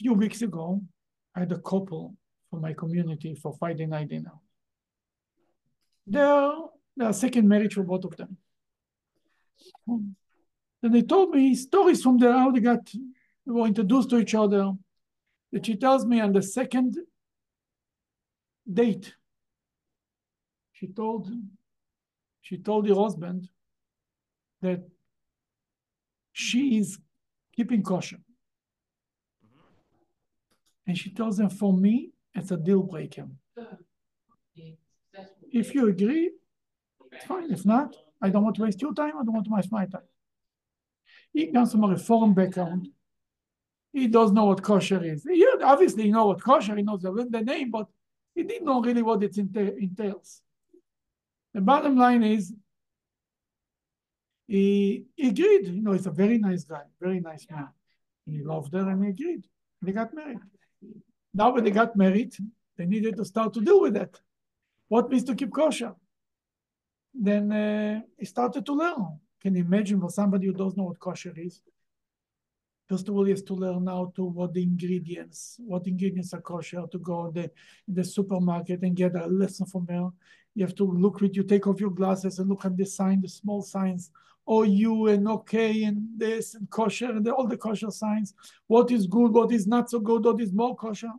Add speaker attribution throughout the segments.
Speaker 1: few weeks ago, I had a couple from my community for Friday night dinner. They're, they're second marriage for both of them. Then they told me stories from their how they got they were introduced to each other. That she tells me on the second date, she told she told her husband that she is keeping kosher. And she tells him, for me, it's a deal breaker. If you agree, it's fine. If not, I don't want to waste your time. I don't want to waste my time. He comes from a reform background. He does know what kosher is. He obviously he knows what kosher. He knows the, the name, but he didn't know really what it entails. The bottom line is, he, he agreed. You know, he's a very nice guy, very nice man. He loved her and he agreed. And they got married. Now when they got married, they needed to start to deal with that. What means to keep kosher? Then uh, he started to learn. Can you imagine for somebody who doesn't know what kosher is? First of all, he has to learn now to what the ingredients, what ingredients are kosher, to go the, in the supermarket and get a lesson from there. You have to look with you, take off your glasses and look at the sign, the small signs, OU and OK and this and kosher and the, all the kosher signs. What is good, what is not so good, what is more kosher.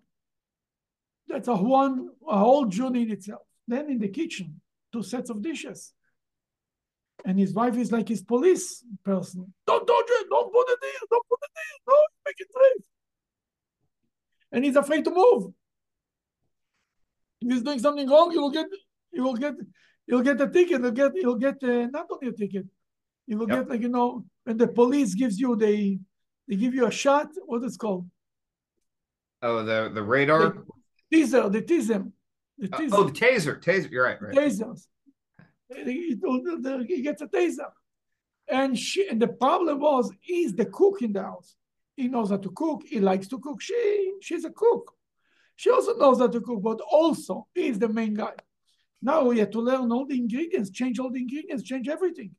Speaker 1: That's a one, a whole journey in itself. Then in the kitchen, two sets of dishes. And his wife is like his police person. Don't touch it, don't put it there, don't put it there, don't make it safe. And he's afraid to move. If he's doing something wrong, he will get, he will get, he'll get a ticket. He'll get, he'll get uh, not only a ticket. He will yep. get like you know when the police gives you they, they give you a shot. What is called?
Speaker 2: Oh, the the radar.
Speaker 1: The teaser, the teaser.
Speaker 2: The. Uh, oh, the taser, taser. You're right. right.
Speaker 1: Tasers. He, he gets a taser. And she and the problem was he's the cook in the house. He knows how to cook. He likes to cook. She she's a cook. She also knows how to cook, but also he's the main guy. Now we have to learn all the ingredients, change all the ingredients, change everything.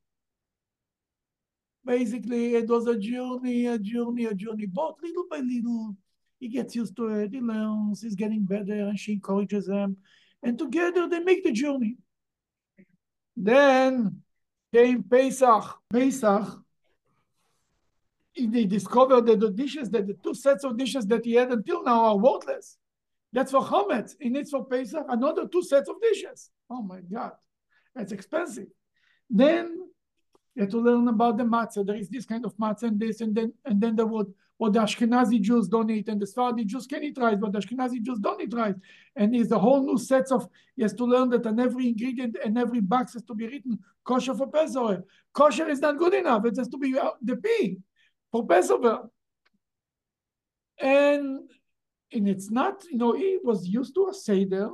Speaker 1: Basically, it was a journey, a journey, a journey. But little by little, he gets used to it. He learns. He's getting better, and she encourages him. And together, they make the journey. Then came Pesach. Pesach, they discovered that the dishes, that the two sets of dishes that he had until now are worthless. That's for Chometz. He needs for Pesach another two sets of dishes. Oh my God, that's expensive. Then you have to learn about the matzah. There is this kind of matzah and this, and then and then the what what the Ashkenazi Jews don't eat, and the Sephardi Jews can eat rice, but the Ashkenazi Jews don't eat rice. And it's a whole new set of he has to learn that on every ingredient and every box has to be written kosher for Pesach. Kosher is not good enough. It has to be uh, the P for Pesach. And and it's not, you know, he was used to a seder.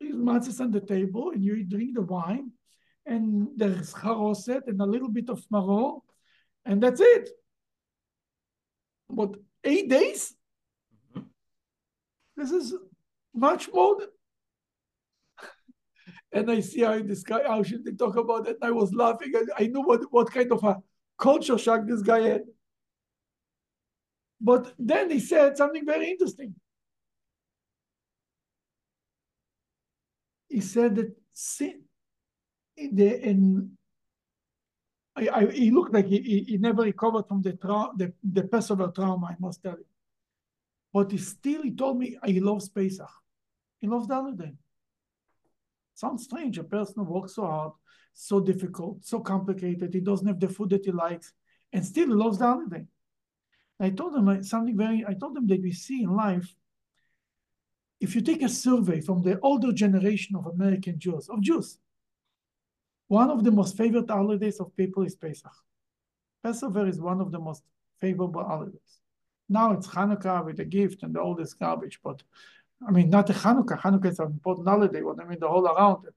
Speaker 1: His matzahs on the table, and you drink the wine and there's charoset and a little bit of maror, and that's it. But eight days? Mm-hmm. This is much more than. and I see how this guy, how should they talk about it? I was laughing. I, I knew what, what kind of a culture shock this guy had. But then he said something very interesting. He said that sin, the, and I, I, he looked like he, he never recovered from the, tra- the, the Passover trauma, I must tell you. But he still, he told me he loves Pesach. He loves the holiday. Sounds strange, a person who works so hard, so difficult, so complicated, he doesn't have the food that he likes, and still he loves the holiday. I told him something very, I told him that we see in life, if you take a survey from the older generation of American Jews, of Jews, one of the most favorite holidays of people is Pesach. Passover is one of the most favorable holidays. Now it's Hanukkah with a gift and all this garbage, but I mean, not a Hanukkah. Hanukkah is an important holiday, what I mean, the whole around it.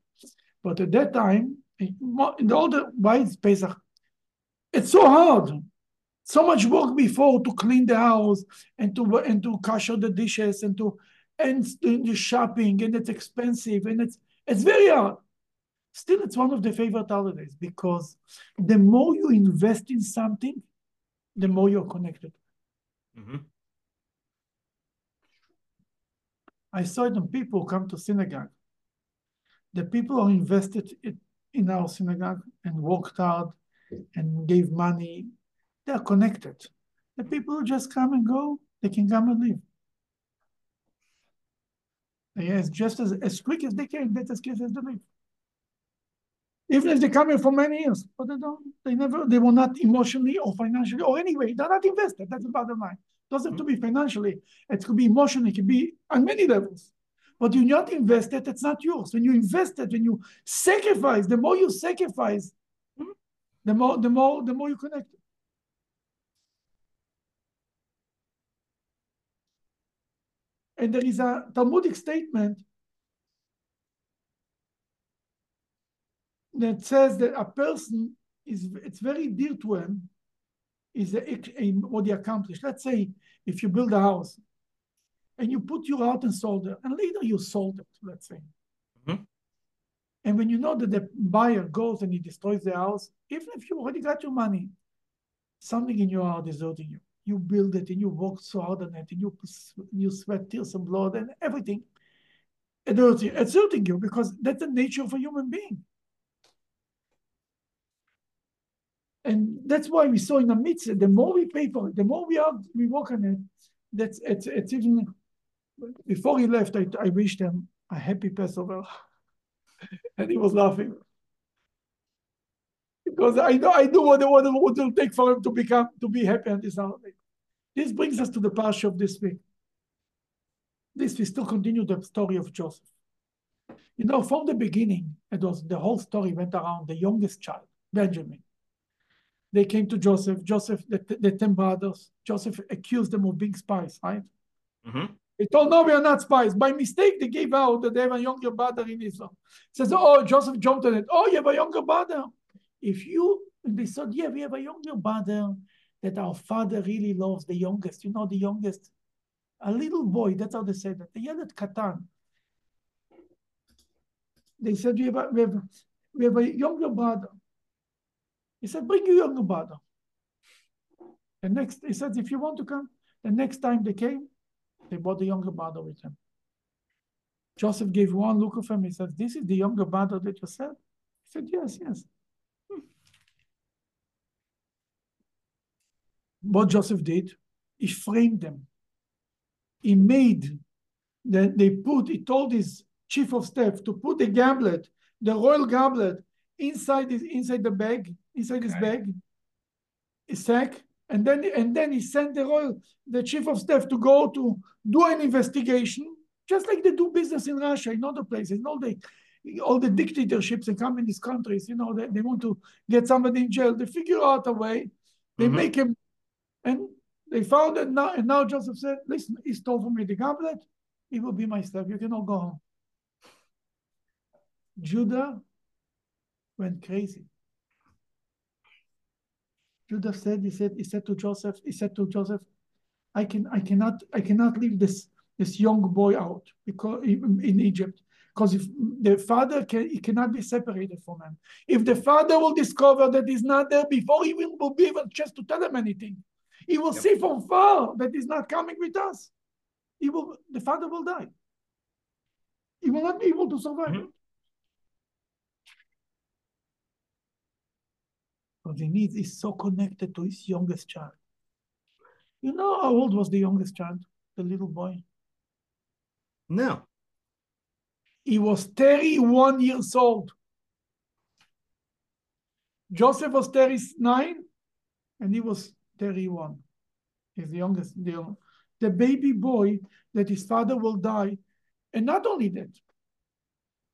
Speaker 1: But at that time, in the older, why is Pesach? It's so hard. So much work before to clean the house and to and to kosher the dishes and to and the shopping and it's expensive and it's it's very hard still it's one of the favorite holidays because the more you invest in something, the more you're connected. Mm-hmm. I saw it on people who come to synagogue. The people who invested in our synagogue and worked hard and gave money, they're connected. The people who just come and go, they can come and leave. Yes, just as, as quick as they can, that's as quick as they leave. Even if they come here for many years, but they don't, they never, they were not emotionally or financially or anyway, they're not invested. That's the bottom line. It doesn't have to be mm-hmm. financially. It could be emotionally, it could be on many levels. But you're not invested, it's not yours. When you invest it, when you sacrifice, the more you sacrifice, mm-hmm. the more, the more, the more you connect. And there is a Talmudic statement that says that a person is it's very dear to him is a, a, what he accomplished. Let's say if you build a house and you put your heart and soul there, and later you sold it, let's say. Mm-hmm. And when you know that the buyer goes and he destroys the house, even if you already got your money, something in your heart is hurting you you build it and you work so hard on it and you you sweat tears and blood and everything. It hurts you. It's hurting you because that's the nature of a human being. And that's why we saw in the mitzvah, the more we pay for it, the more we are we work on it, that's it's it's even before he left, I, I wished him a happy Passover. and he was laughing. Because I know I know what, what, what it will take for him to become to be happy on this holiday. This brings us to the parsha of this week. This we still continue the story of Joseph. You know, from the beginning, it was the whole story went around the youngest child, Benjamin. They came to Joseph. Joseph, the, the ten brothers. Joseph accused them of being spies, right? Mm-hmm. They told, no, we are not spies. By mistake, they gave out that they have a younger brother in Israel. Says, oh, Joseph jumped on it. Oh, you have a younger brother. If you, and they said, yeah, we have a younger brother that our father really loves the youngest. You know, the youngest, a little boy. That's how they said that. They The Yeled Katan. They said, we have, a, we, have, we have a younger brother. He said, bring your younger brother. The next, he said, if you want to come, the next time they came, they brought the younger brother with them. Joseph gave one look of him. He said, this is the younger brother that you said? He said, yes, yes. Hmm. what Joseph did, he framed them. He made that they put, he told his chief of staff to put the goblet, the royal goblet, inside his inside the bag, inside okay. his bag, his sack, and then and then he sent the royal, the chief of staff to go to do an investigation, just like they do business in Russia, in other places, all the all the dictatorships that come in these countries, you know, they, they want to get somebody in jail. They figure out a way. They mm-hmm. make him and they found it now, and now Joseph said, Listen, he stole from me the goblet, he will be my slave. You cannot go home. Judah went crazy. Judah said, he said, he said to Joseph, he said to Joseph, I can I cannot I cannot leave this this young boy out because in Egypt because if the father can, he cannot be separated from him. If the father will discover that he's not there before he will, be able just to tell him anything, he will yep. see from far that he's not coming with us. He will, the father will die. He will not be able to survive mm-hmm. Because he needs, is so connected to his youngest child. You know how old was the youngest child, the little boy?
Speaker 2: No.
Speaker 1: He was 31 years old. Joseph was 39 and he was 31. He's the youngest. The, the baby boy that his father will die. And not only that,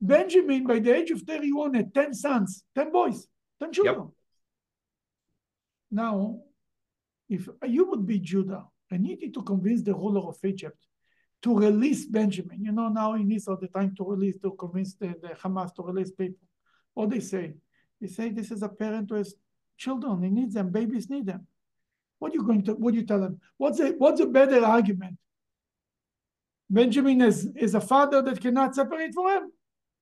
Speaker 1: Benjamin, by the age of 31, had 10 sons, 10 boys, 10 children. Yep. Now, if you would be Judah and you need to convince the ruler of Egypt to release Benjamin, you know, now he needs all the time to release, to convince the, the Hamas to release people. What they say? They say this is a parent who has children, he needs them, babies need them. What are you going to, what do you tell them? What's a, what's a better argument? Benjamin is, is a father that cannot separate from him,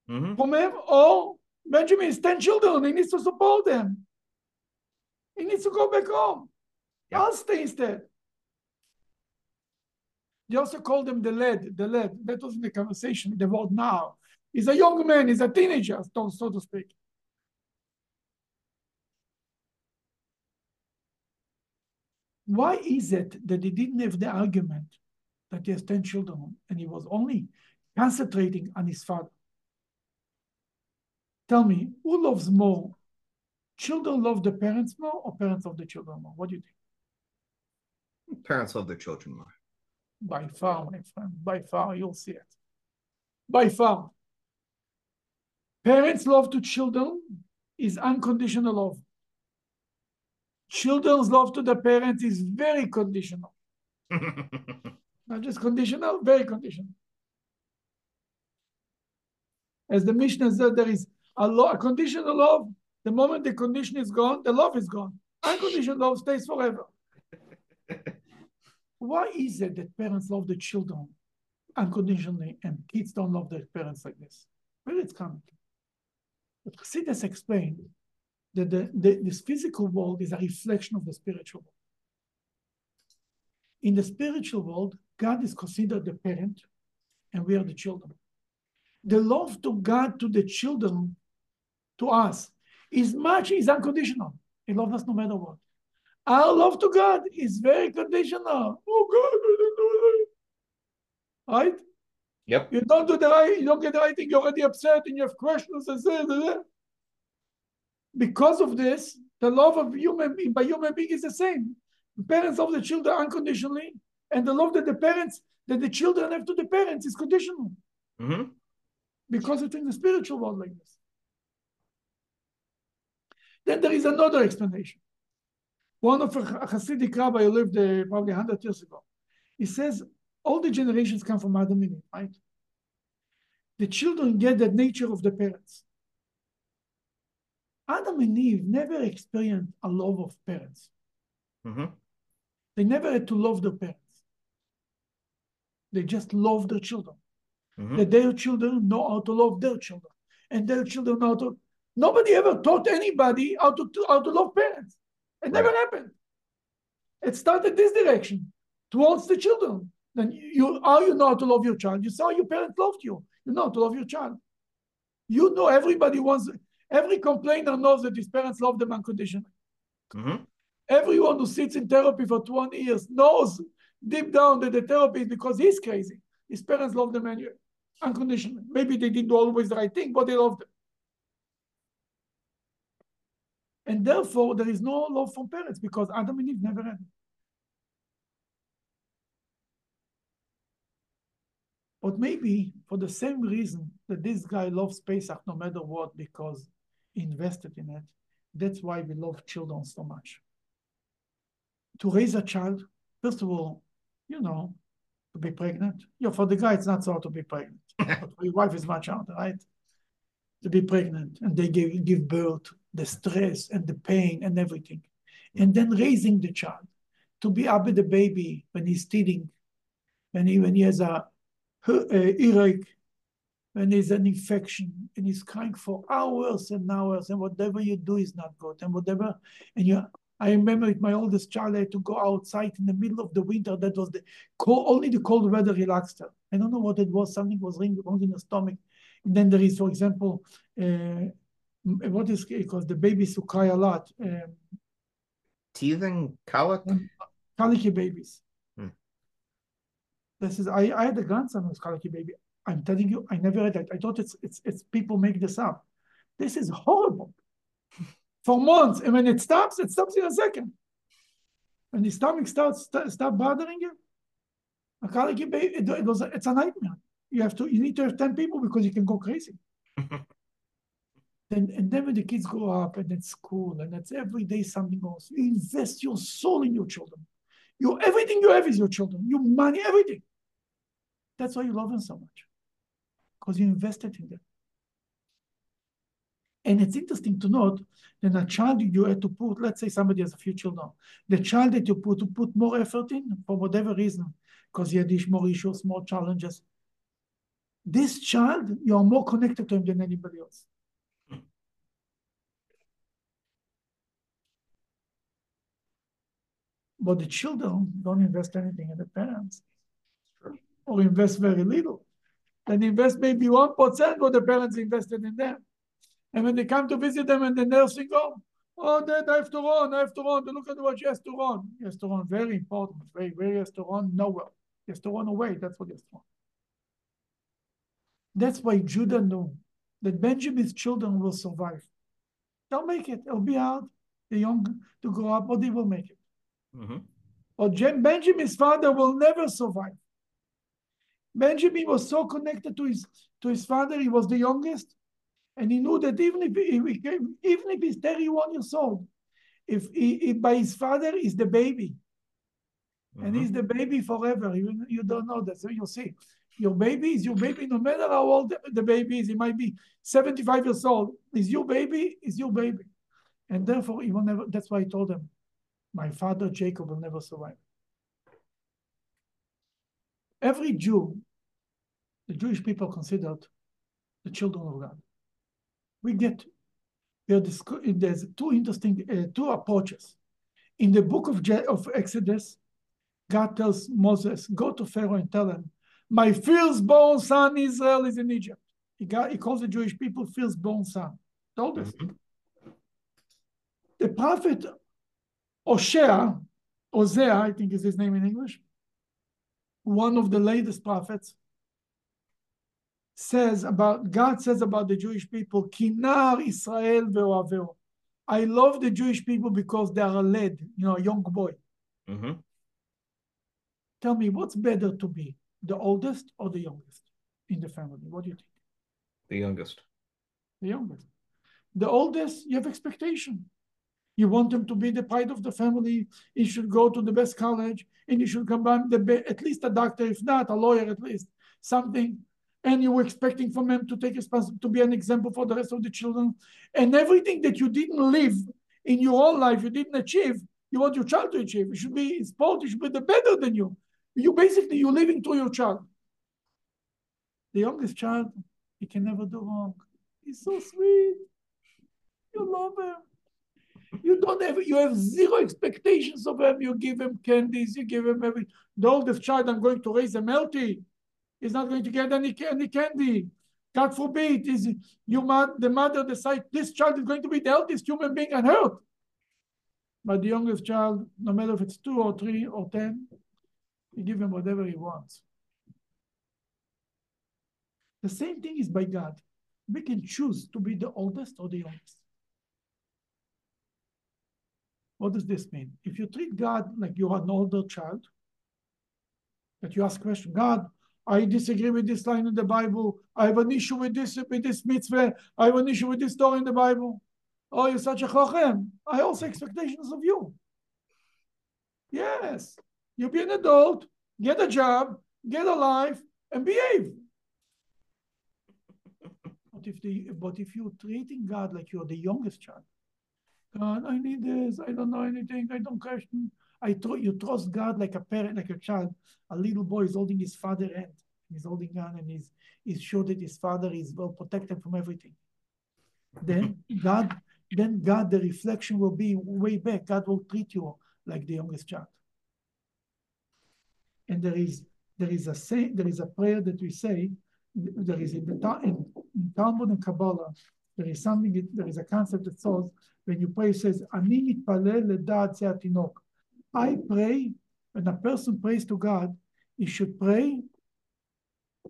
Speaker 1: mm-hmm. from him, or Benjamin has 10 children, he needs to support them. He needs to go back home. Yep. I'll stay instead. They also called them the lead, the lead. That was in the conversation, the word now. He's a young man, he's a teenager, so, so to speak. Why is it that he didn't have the argument that he has 10 children and he was only concentrating on his father? Tell me, who loves more? Children love the parents more or parents love the children more? What do you think?
Speaker 2: Parents love their children more.
Speaker 1: By far, my friend, by far, you'll see it. By far. Parents' love to children is unconditional love. Children's love to the parents is very conditional. Not just conditional, very conditional. As the Mishnah said, there is a, lo- a conditional love. The moment the condition is gone, the love is gone. Unconditional love stays forever. Why is it that parents love the children unconditionally and kids don't love their parents like this? Where it's coming? But Chassidus explained that the, the, this physical world is a reflection of the spiritual world. In the spiritual world, God is considered the parent and we are the children. The love to God to the children, to us, is much, is unconditional. He loves us no matter what. Our love to God is very conditional. Oh God, right?
Speaker 2: Yep.
Speaker 1: You don't do the right, you don't get the right thing, you're already upset and you have questions and so. Because of this, the love of human being by human being is the same. The parents love the children unconditionally, and the love that the parents, that the children have to the parents is conditional.
Speaker 2: hmm
Speaker 1: Because it's in the spiritual world like this. Then there is another explanation. One of a Hasidic rabbi who lived uh, probably 100 years ago. He says all the generations come from Adam and Eve, right? The children get the nature of the parents. Adam and Eve never experienced a love of parents.
Speaker 2: hmm
Speaker 1: They never had to love their parents. They just love their children.
Speaker 2: hmm
Speaker 1: That their children know how to love their children. And their children know how to. Nobody ever taught anybody how to, how to love parents. It never
Speaker 2: Right.
Speaker 1: happened. It started this direction towards the children. Then you how you know how to love your child. You saw your parents loved you. You know how to love your child. You know everybody wants every complainer knows that his parents love them unconditionally.
Speaker 2: hmm
Speaker 1: Everyone who sits in therapy for 20 years knows deep down that the therapy is because he's crazy. His parents love them anyway, unconditionally. Maybe they didn't do always the right thing, but they love them. And therefore, there is no love from parents because Adam and Eve never had it. But maybe for the same reason that this guy loves Pesach no matter what because he invested in it, that's why we love children so much. To raise a child, first of all, you know, to be pregnant. Yeah, for the guy, it's not so hard to be pregnant. but for your wife, is much harder, right? To be pregnant and they give, give birth, the stress and the pain and everything. And then raising the child, to be up with the baby when he's teething, when he, when he has a, a earache, when there's an infection and he's crying for hours and hours and whatever you do is not good and whatever and you I remember with my oldest child I had to go outside in the middle of the winter that was the cold only the cold weather relaxed her. I don't know what it was something was wrong in her stomach. And then there is for example uh, what is it called the babies who cry a lot um,
Speaker 2: Teething, colic.
Speaker 1: colicky babies
Speaker 2: Hmm.
Speaker 1: this is I, I had a grandson who's colicky baby I'm telling you, I never heard that. I thought it's it's it's people make this up. This is horrible. For months, and when it stops, it stops in a second. When the stomach starts st- start bothering you, a colicky baby, it, it was a, it's a nightmare. You have to you need to have ten people because you can go crazy. Then and then when the kids grow up and it's school and it's every day something else, you invest your soul in your children. You everything you have is your children. Your money, everything. That's why you love them so much because you invested in them. And it's interesting to note that a child you had to put, let's say somebody has a few children, the child that you put to put more effort in for whatever reason, because he had more issues, more challenges. This child, you are more connected to him than anybody else. But the children don't invest anything in the parents. or invest very little. Then invest maybe 1% what the parents invested in them. And when they come to visit them in the nursing home, oh, dad, I have to run, I have to run. To Look at what she has to run. He has to run, very important. Very, very has to run nowhere. He has to run away. That's what he has to run. That's why Judah knew that Benjamin's children will survive. They'll make it. It'll be hard, the young to grow up, but they will make it.
Speaker 2: Mm-hmm.
Speaker 1: But Benjamin's father will never survive. Benjamin was so connected to his to his father. He was the youngest, and he knew that even if he, became, even if he's 31 years old, if, he, if by his father is the baby, mm-hmm. and he's the baby forever. You, you don't know that, so you'll see. Your baby is your baby, no matter how old the baby is. He might be 75 years old. Is your baby? Is your baby, and therefore he will never. That's why I told him, my father Jacob will never survive. Every Jew, the Jewish people considered the children of God. We get there's two interesting uh, two approaches. In the book of, Je- of Exodus, God tells Moses, "Go to Pharaoh and tell him, my firstborn son Israel is in Egypt." He, got, he calls the Jewish people firstborn son. Told us. Mm-hmm. The prophet Hosea, Hosea, I think is his name in English, one of the latest prophets, says about God says about the Jewish people, Kinar Israel ve'oaveo. I love the Jewish people because they are a lad, you know, a young boy. Mm-hmm. Tell me, what's better to be, the oldest or the youngest in the family? What do you think?
Speaker 2: The youngest.
Speaker 1: The youngest. The oldest, you have expectation. You want them to be the pride of the family. He should go to the best college, and he should come back the be- at least a doctor, if not a lawyer, at least something. And you were expecting from him to take responsibility, to be an example for the rest of the children. And everything that you didn't live in your own life, you didn't achieve, you want your child to achieve. It should be in sport, it should be the better than you. You basically you're living to your child. The youngest child, he can never do wrong. He's so sweet. You love him. You don't have you have zero expectations of him. You give him candies, you give him every the oldest child I'm going to raise him healthy. He's not going to get any, any candy. God forbid, is you the mother decide this child is going to be the healthiest human being on earth. But the youngest child, no matter if it's two or three or ten, you give him whatever he wants. The same thing is by God. We can choose to be the oldest or the youngest. What does this mean? If you treat God like you're an older child, that you ask question, God, I disagree with this line in the Bible. I have an issue with this with this mitzvah. I have an issue with this story in the Bible. Oh, you're such a chochem. I also expectations of you. Yes, you be an adult, get a job, get a life, and behave. But if the but if you're treating God like you're the youngest child, God, I need this. I don't know anything. I don't question. I tr- you trust God like a parent, like a child. A little boy is holding his father hand. He's holding on and he's, he's sure that his father is well protected from everything. Then God, then God, the reflection will be way back. God will treat you like the youngest child. And there is there is a say there is a prayer that we say. There is in the in, in Talmud and Kabbalah. There is something. There is a concept that says when you pray, says, Ani. I pray, when a person prays to God, he should pray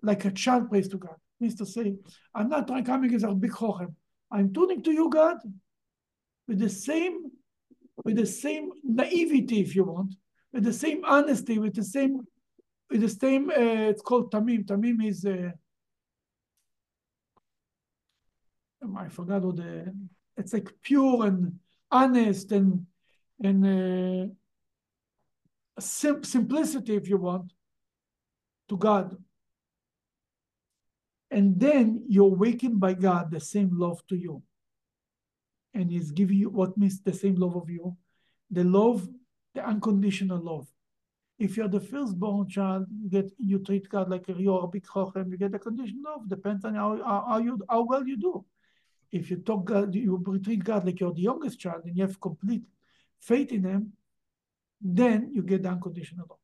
Speaker 1: like a child prays to God. Means to say, I'm not trying coming as a big chochem. I'm turning to you, God, with the same, with the same naivety, if you want, with the same honesty, with the same, with the same. Uh, it's called tamim. Tamim is. Uh, I forgot what the it's like pure and honest and and uh, sim- simplicity, if you want, to God. And then you're awakened by God the same love to you. And He's giving you what means the same love of you, the love, the unconditional love. If you're the firstborn child, you get you treat God like you're a big chochem, you get the conditional love. Depends on how, how, you how well you do if you talk God, you treat God like you're the youngest child and you have complete faith in Him, then you get the unconditional love.